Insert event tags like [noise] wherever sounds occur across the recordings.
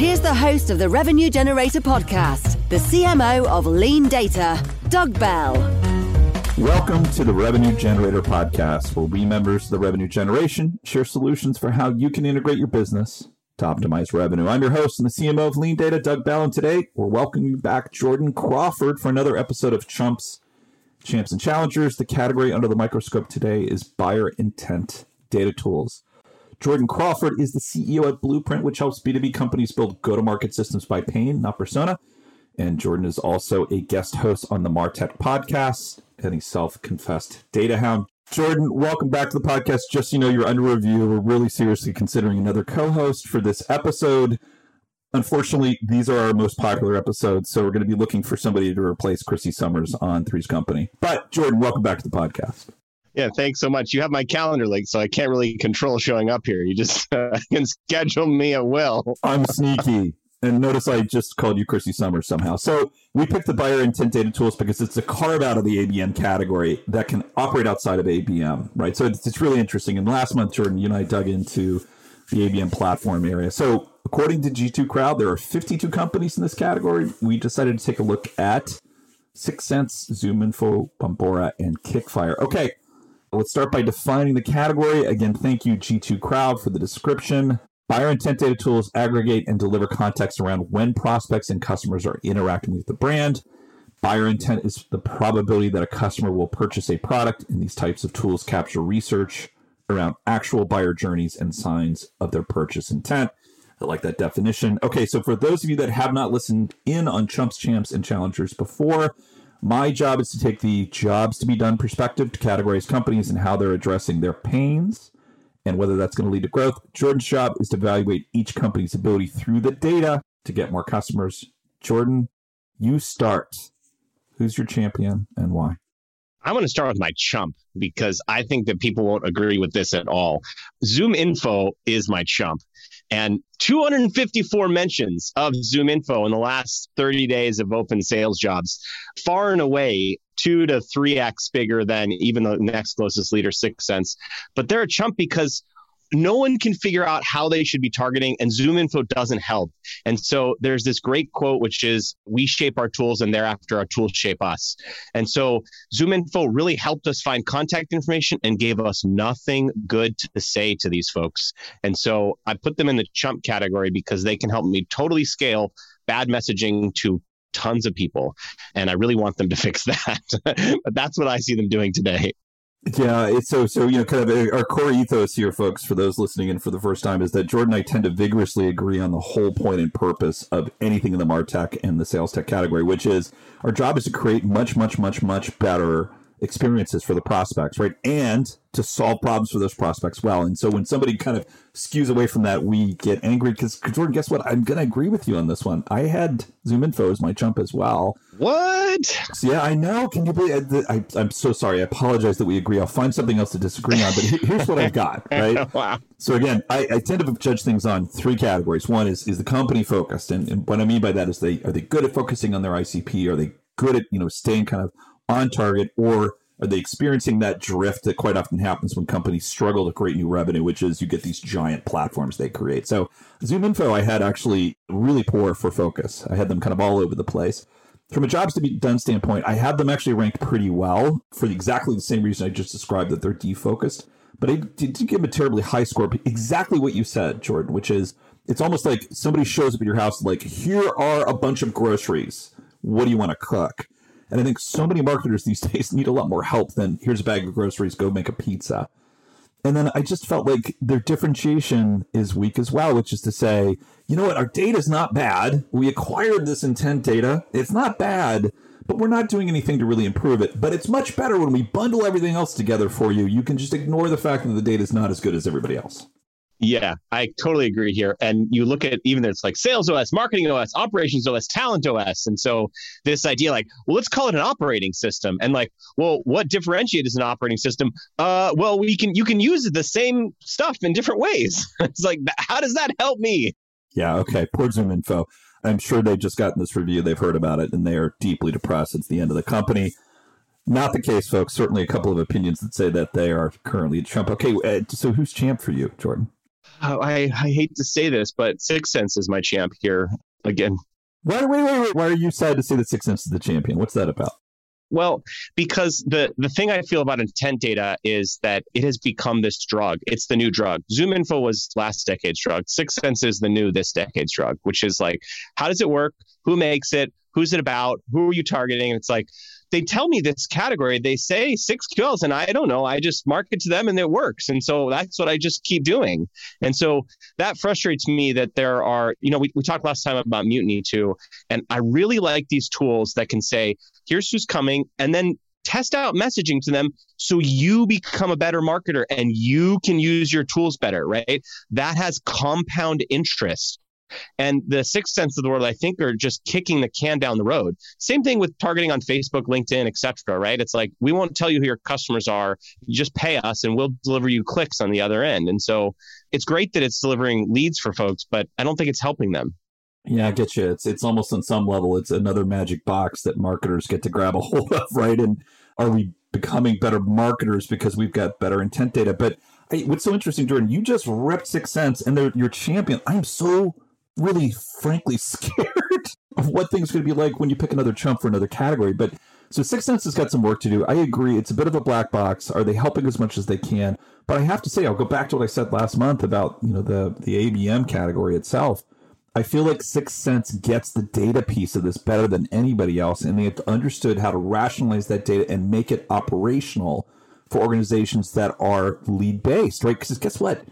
Here's the host of the Revenue Generator podcast, the CMO of LeanData, Doug Bell. Welcome to the Revenue Generator podcast, where we members of the revenue generation share solutions for how you can integrate your business to optimize revenue. I'm your host and the CMO of LeanData, Doug Bell, and today we're welcoming back Jordan Crawford for another episode of Chumps, Champs, and Challengers. The category under the microscope today is buyer intent data tools. Jordan Crawford is the CEO at Blueprint, which helps B2B companies build go to market systems by pain, not persona. And Jordan is also a guest host on the Martech podcast and a self confessed data hound. Jordan, welcome back to the podcast. Just so you know, you're under review. We're really seriously considering another co host for this episode. Unfortunately, these are our most popular episodes, so we're going to be looking for somebody to replace Chrissy Summers on Three's Company. But, Jordan, welcome back to the podcast. Yeah, thanks so much. You have my calendar link, so I can't really control showing up here. You just [laughs] uh, can schedule me at will. I'm sneaky. And notice I just called you Chrissy Summers somehow. So we picked the buyer intent data tools because it's a carve out of the ABM category that can operate outside of ABM, right? So it's, it's really interesting. And last month, Jordan, you and I dug into the ABM platform area. So according to G2 Crowd, there are 52 companies in this category. We decided to take a look at 6sense, ZoomInfo, Bombora, and KickFire. Okay, Let's start by defining the category. Again, thank you, G2 Crowd, for the description. Buyer intent data tools aggregate and deliver context around when prospects and customers are interacting with the brand. Buyer intent is the probability that a customer will purchase a product, and these types of tools capture research around actual buyer journeys and signs of their purchase intent. I like that definition. Okay, so for those of you that have not listened in on Chumps, Champs, and Challengers before, my job is to take the jobs to be done perspective to categorize companies and how they're addressing their pains and whether that's going to lead to growth. Jordan's job is to evaluate each company's ability through the data to get more customers. Jordan, you start. Who's your champion and why? I'm going to start with my chump because I think that people won't agree with this at all. ZoomInfo is my chump. And 254 mentions of ZoomInfo in the last 30 days of open sales jobs, far and away two to three X bigger than even the next closest leader, 6sense. But they're a chump because no one can figure out how they should be targeting and ZoomInfo doesn't help. And so there's this great quote which is we shape our tools and thereafter our tools shape us. And so ZoomInfo really helped us find contact information and gave us nothing good to say to these folks. And so i put them in the chump category because they can help me totally scale bad messaging to tons of people. And i really want them to [laughs] fix that. [laughs] But that's what i see them doing today yeah, it's so so you know kind of our core ethos here, folks. For those listening in for the first time, is that Jordan and I tend to vigorously agree on the whole point and purpose of anything in the Martech and the sales tech category, which is our job is to create much, much, much, much better experiences for the prospects, right? And to solve problems for those prospects well. And so when somebody kind of skews away from that, we get angry because Jordan, guess what? I'm going to agree with you on this one. I had ZoomInfo as my chump as well. What? So, yeah, I know. Can you believe? Uh, I, am so sorry. I apologize that we agree. I'll find something else to disagree on. But here's what I've got. [laughs] Right. wow. So again, I, I, tend to judge things on three categories. One is is the company focused, and, and what I mean by that is they are they good at focusing on their ICP? Are they good at you know staying kind of on target, or are they experiencing that drift that quite often happens when companies struggle to create new revenue, which is you get these giant platforms they create? So ZoomInfo, I had actually really poor for focus. I had them kind of all over the place. From a jobs to be done standpoint, I had them actually ranked pretty well for exactly the same reason I just described that they're defocused. But I didn't give them a terribly high score. Exactly what you said, Jordan, which is it's almost like somebody shows up at your house like, here are a bunch of groceries. What do you want to cook? And I think so many marketers these days [laughs] need a lot more help than here's a bag of groceries, go make a pizza. And then I just felt like their differentiation is weak as well, which is to say, you know what, our data is not bad. We acquired this intent data. It's not bad, but we're not doing anything to really improve it. But it's much better when we bundle everything else together for you. You can just ignore the fact that the data is not as good as everybody else. Yeah, I totally agree here. And you look at even it's like sales OS, marketing OS, operations OS, talent OS. And so this idea like, well, let's call it an operating system. And like, well, what differentiates an operating system? Uh, well, we can you can use the same stuff in different ways. [laughs] it's like, how does that help me? Yeah, okay. Poor ZoomInfo. I'm sure they've just gotten this review, they've heard about it, and they are deeply depressed. It's the end of the company. Not the case, folks. Certainly a couple of opinions that say that they are currently Trump. Okay, uh, so who's champ for you, Jordan? Oh, I, I hate to say this, but 6sense is my champ here again. Why, wait, wait, wait. Why are you sad to say that 6sense is the champion? What's that about? Well, because the the thing I feel about intent data is that it has become this drug. It's the new drug. ZoomInfo was last decade's drug. 6sense is the new this decade's drug, which is like, how does it work? Who makes it? Who's it about? Who are you targeting? And it's like, they tell me this category. They say six QLs, and I don't know. I just market to them, and it works. And so that's what I just keep doing. And so that frustrates me that there are, you know, we, we talked last time about Mutiny too, and I really like these tools that can say, here's who's coming, and then test out messaging to them so you become a better marketer and you can use your tools better, right? That has compound interest and the 6sense of the world, I think, are just kicking the can down the road. Same thing with targeting on Facebook, LinkedIn, etc. Right? It's like we won't tell you who your customers are. You just pay us, and we'll deliver you clicks on the other end. And so it's great that it's delivering leads for folks, but I don't think it's helping them. Yeah, I get you. It's it's almost on some level, it's another magic box that marketers get to grab a [laughs] hold of, right? And are we becoming better marketers because we've got better intent data? But what's so interesting, Jordan? You just ripped 6sense, and they're your champion. I'm so really, frankly, [laughs] scared of what things to be like when you pick another chump for another category. But so 6sense has got some work to do. I agree. It's a bit of a black box. Are they helping as much as they can? But I have to say, I'll go back to what I said last month about you know the the ABM category itself. I feel like 6sense gets the data piece of this better than anybody else, and they have understood how to rationalize that data and make it operational for organizations that are lead based, right? Because guess what?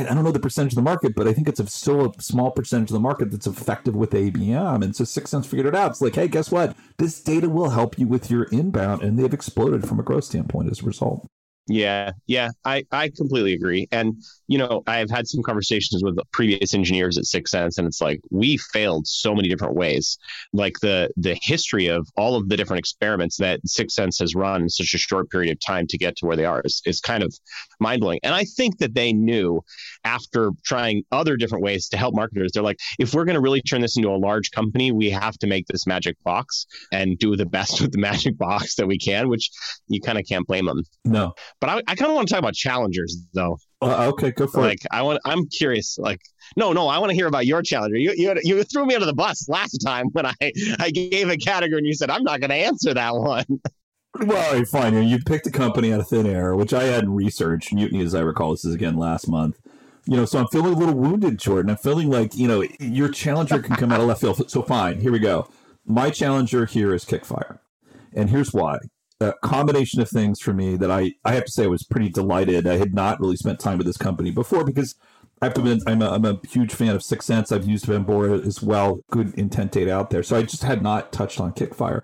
I, don't know the percentage of the market, but I think it's a, still a small percentage of the market that's effective with ABM. And so 6sense figured it out. It's like, hey, guess what? This data will help you with your inbound, and they've exploded from a growth standpoint as a result. Yeah, yeah, I, I completely agree. And, you know, I've had some conversations with previous engineers at 6sense, and it's like we failed so many different ways. Like the the history of all of the different experiments that 6sense has run in such a short period of time to get to where they are is, is kind of mind blowing. And I think that they knew after trying other different ways to help marketers, they're like, if we're going to really turn this into a large company, we have to make this magic box and do the best [laughs] with the magic box that we can, which you kind of can't blame them. No. But I, I kind of want to talk about challengers, though. Uh, okay, go for like, it. Like, I want. I'm curious. Like, no, no, I want to hear about your challenger. You, you, you threw me under the bus last time when I, I gave a category and you said I'm not going to answer that one. [laughs] Well, fine. You, you picked a company out of thin air, which I hadn't researched. Mutiny, as I recall, this is again last month. You know, so I'm feeling a little wounded, Jordan. I'm feeling like you know your challenger can come out of left field. So fine, here we go. My challenger here is KickFire, and here's why a combination of things for me that I, I have to say I was pretty delighted. I had not really spent time with this company before because I've been I'm a, I'm a huge fan of 6sense. I've used Bombora as well. Good intent data out there. So I just had not touched on KickFire.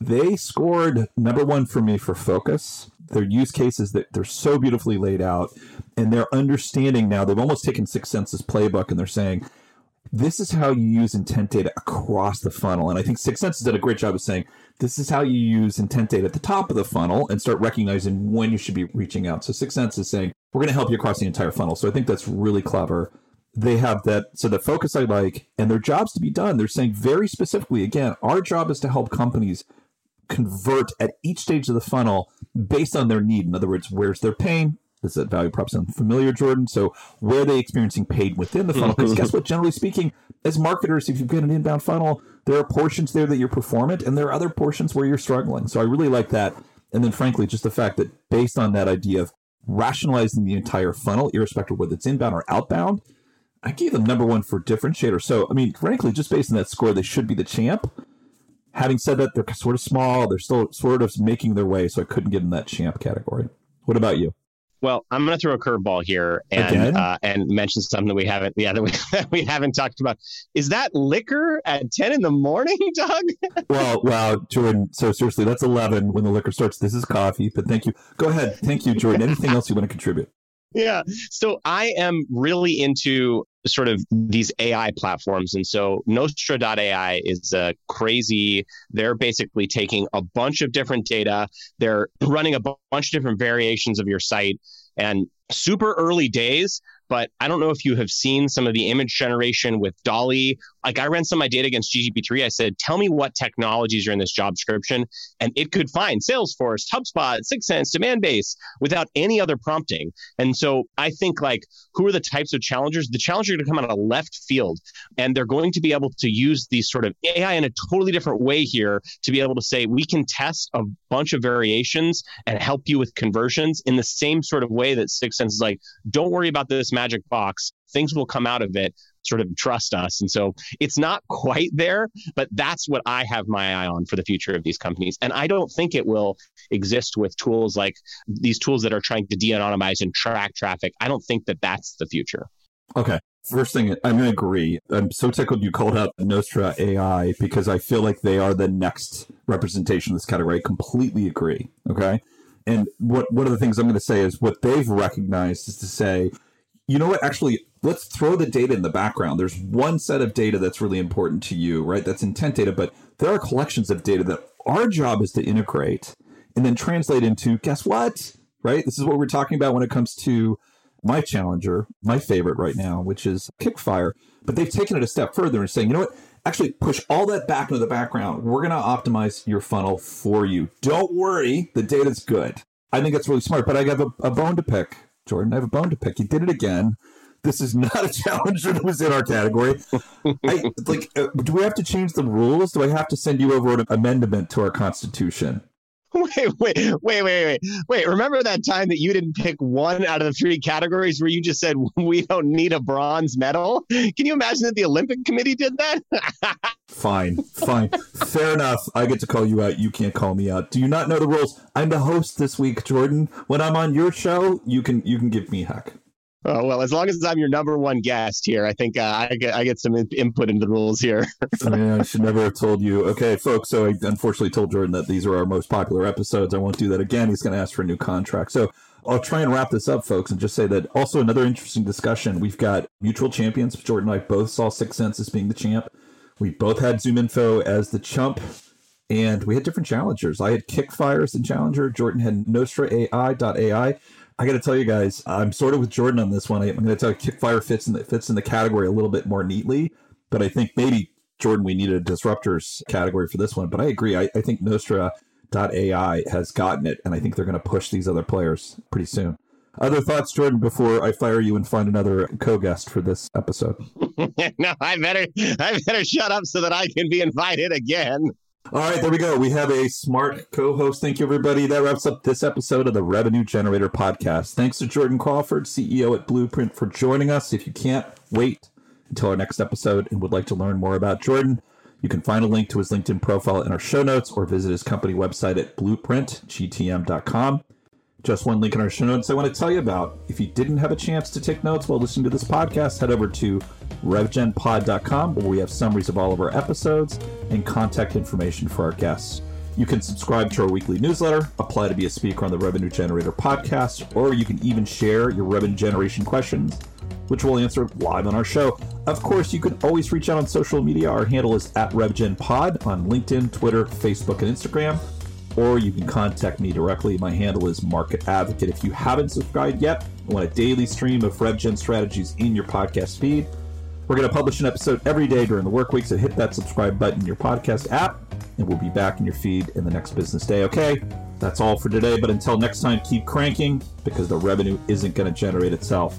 They scored number one for me for focus. Their use cases that they're so beautifully laid out, and they're understanding now. They've almost taken 6sense's playbook, and they're saying this is how you use intent data across the funnel. And I think 6sense has done a great job of saying this is how you use intent data at the top of the funnel and start recognizing when you should be reaching out. So 6sense is saying we're going to help you across the entire funnel. So I think that's really clever. They have that. So the focus I like, and their jobs to be done. They're saying very specifically, again, our job is to help companies convert at each stage of the funnel based on their need. In other words, where's their pain? Is that value prop sound familiar, Jordan? So where are they experiencing paid within the funnel? Because mm-hmm. guess what? Generally speaking, as marketers, if you've got an inbound funnel, there are portions there that you're performant, and there are other portions where you're struggling. So I really like that. And then, frankly, just the fact that based on that idea of rationalizing the entire funnel, irrespective of whether it's inbound or outbound, I gave them number one for differentiator. So, I mean, frankly, just based on that score, they should be the champ. Having said that, they're sort of small. They're still sort of making their way, so I couldn't give them that champ category. What about you? Well, I'm going to throw a curveball here and uh, and mention something that we haven't yeah that we, [laughs] that we haven't talked about. Is that liquor at 10 in the morning, [laughs] Doug? well, wow, Jordan. So seriously, that's 11 when the liquor starts. This is coffee, but thank you. Go ahead. Thank you, Jordan. Anything else you want to contribute? [laughs] Yeah. So I am really into sort of these AI platforms. And so Nostra.ai is a crazy, they're basically taking a bunch of different data, they're running a bunch of different variations of your site and super early days, but I don't know if you have seen some of the image generation with DALL-E. Like I ran some of my data against GPT-3. I said, tell me what technologies are in this job description. And it could find Salesforce, HubSpot, 6sense, Demandbase without any other prompting. And so I think like, who are the types of challengers? The challengers are going to come out of left field and they're going to be able to use these sort of AI in a totally different way here to be able to say, we can test a bunch of variations and help you with conversions in the same sort of way that 6sense is like, don't worry about this magic box. Things will come out of it. Sort of trust us. And so it's not quite there, but that's what I have my eye on for the future of these companies. And I don't think it will exist with tools like these tools that are trying to de anonymize and track traffic. I don't think that that's the future. Okay. First thing, I'm going to agree. I'm so tickled you called out Nostra AI because I feel like they are the next representation of this category. I completely agree. Okay. And what one of the things I'm going to say is what they've recognized is to say, you know what? Actually, let's throw the data in the background. There's one set of data that's really important to you, right? That's intent data, but there are collections of data that our job is to integrate and then translate into guess what? Right? This is what we're talking about when it comes to my challenger, my favorite right now, which is KickFire. But they've taken it a step further and saying, you know what? Actually, push all that back into the background. We're going to optimize your funnel for you. Don't worry, the data's good. I think that's really smart. But I have a, a bone to pick Jordan. I have a bone to pick. You did it again. This is not a [laughs] challenge that was in our category. I, like, uh, do we have to change the rules? Do I have to send you over an amendment to our constitution? [laughs] Wait, wait, wait, wait, wait. Remember that time that you didn't pick one out of the three categories where you just said [laughs] we don't need a bronze medal? Can you imagine that the Olympic Committee did that? [laughs] fine, fine. Fair enough. I get to call you out. You can't call me out. Do you not know the rules? I'm the host this week, Jordan. When I'm on your show, you can you can give me heck. Oh, well, as long as I'm your number one guest here, I think uh, I get I get some in- input into the rules here. [laughs] I should never have told you. Okay, folks. So I unfortunately told Jordan that these are our most popular episodes. I won't do that again. He's going to ask for a new contract. So I'll try and wrap this up, folks, and just say that also another interesting discussion. We've got mutual champions. Jordan and I both saw 6sense as being the champ. We both had ZoomInfo as the chump, and we had different challengers. I had KickFire as the challenger. Jordan had Nostra AI.ai. I got to tell you guys, I'm sort of with Jordan on this one. I, am going to tell you, KickFire fits in the fits in the category a little bit more neatly, but I think maybe Jordan, we need a disruptors category for this one. But I agree. I, I think Nostra.ai has gotten it, and I think they're going to push these other players pretty soon. Other thoughts, Jordan, before I fire you and find another co-guest for this episode? [laughs] no, I better I better shut up so that I can be invited again. All right, there we go. We have a smart co host. Thank you, everybody. That wraps up this episode of the Revenue Generator Podcast. Thanks to Jordan Crawford, CEO at Blueprint, for joining us. If you can't wait until our next episode and would like to learn more about Jordan, you can find a link to his LinkedIn profile in our show notes or visit his company website at blueprintgtm.com. Just one link in our show notes I want to tell you about. If you didn't have a chance to take notes while listening to this podcast, head over to revgenpod.com where we have summaries of all of our episodes and contact information for our guests. You can subscribe to our weekly newsletter, apply to be a speaker on the Revenue Generator podcast, or you can even share your revenue generation questions, which we'll answer live on our show. Of course, you can always reach out on social media. Our handle is at RevGenPod on LinkedIn, Twitter, Facebook, and Instagram or you can contact me directly. My handle is Market Advocate. If you haven't subscribed yet, want a daily stream of RevGen strategies in your podcast feed. We're going to publish an episode every day during the work week, so hit that subscribe button in your podcast app, and we'll be back in your feed in the next business day. Okay, that's all for today, but until next time, keep cranking because the revenue isn't going to generate itself.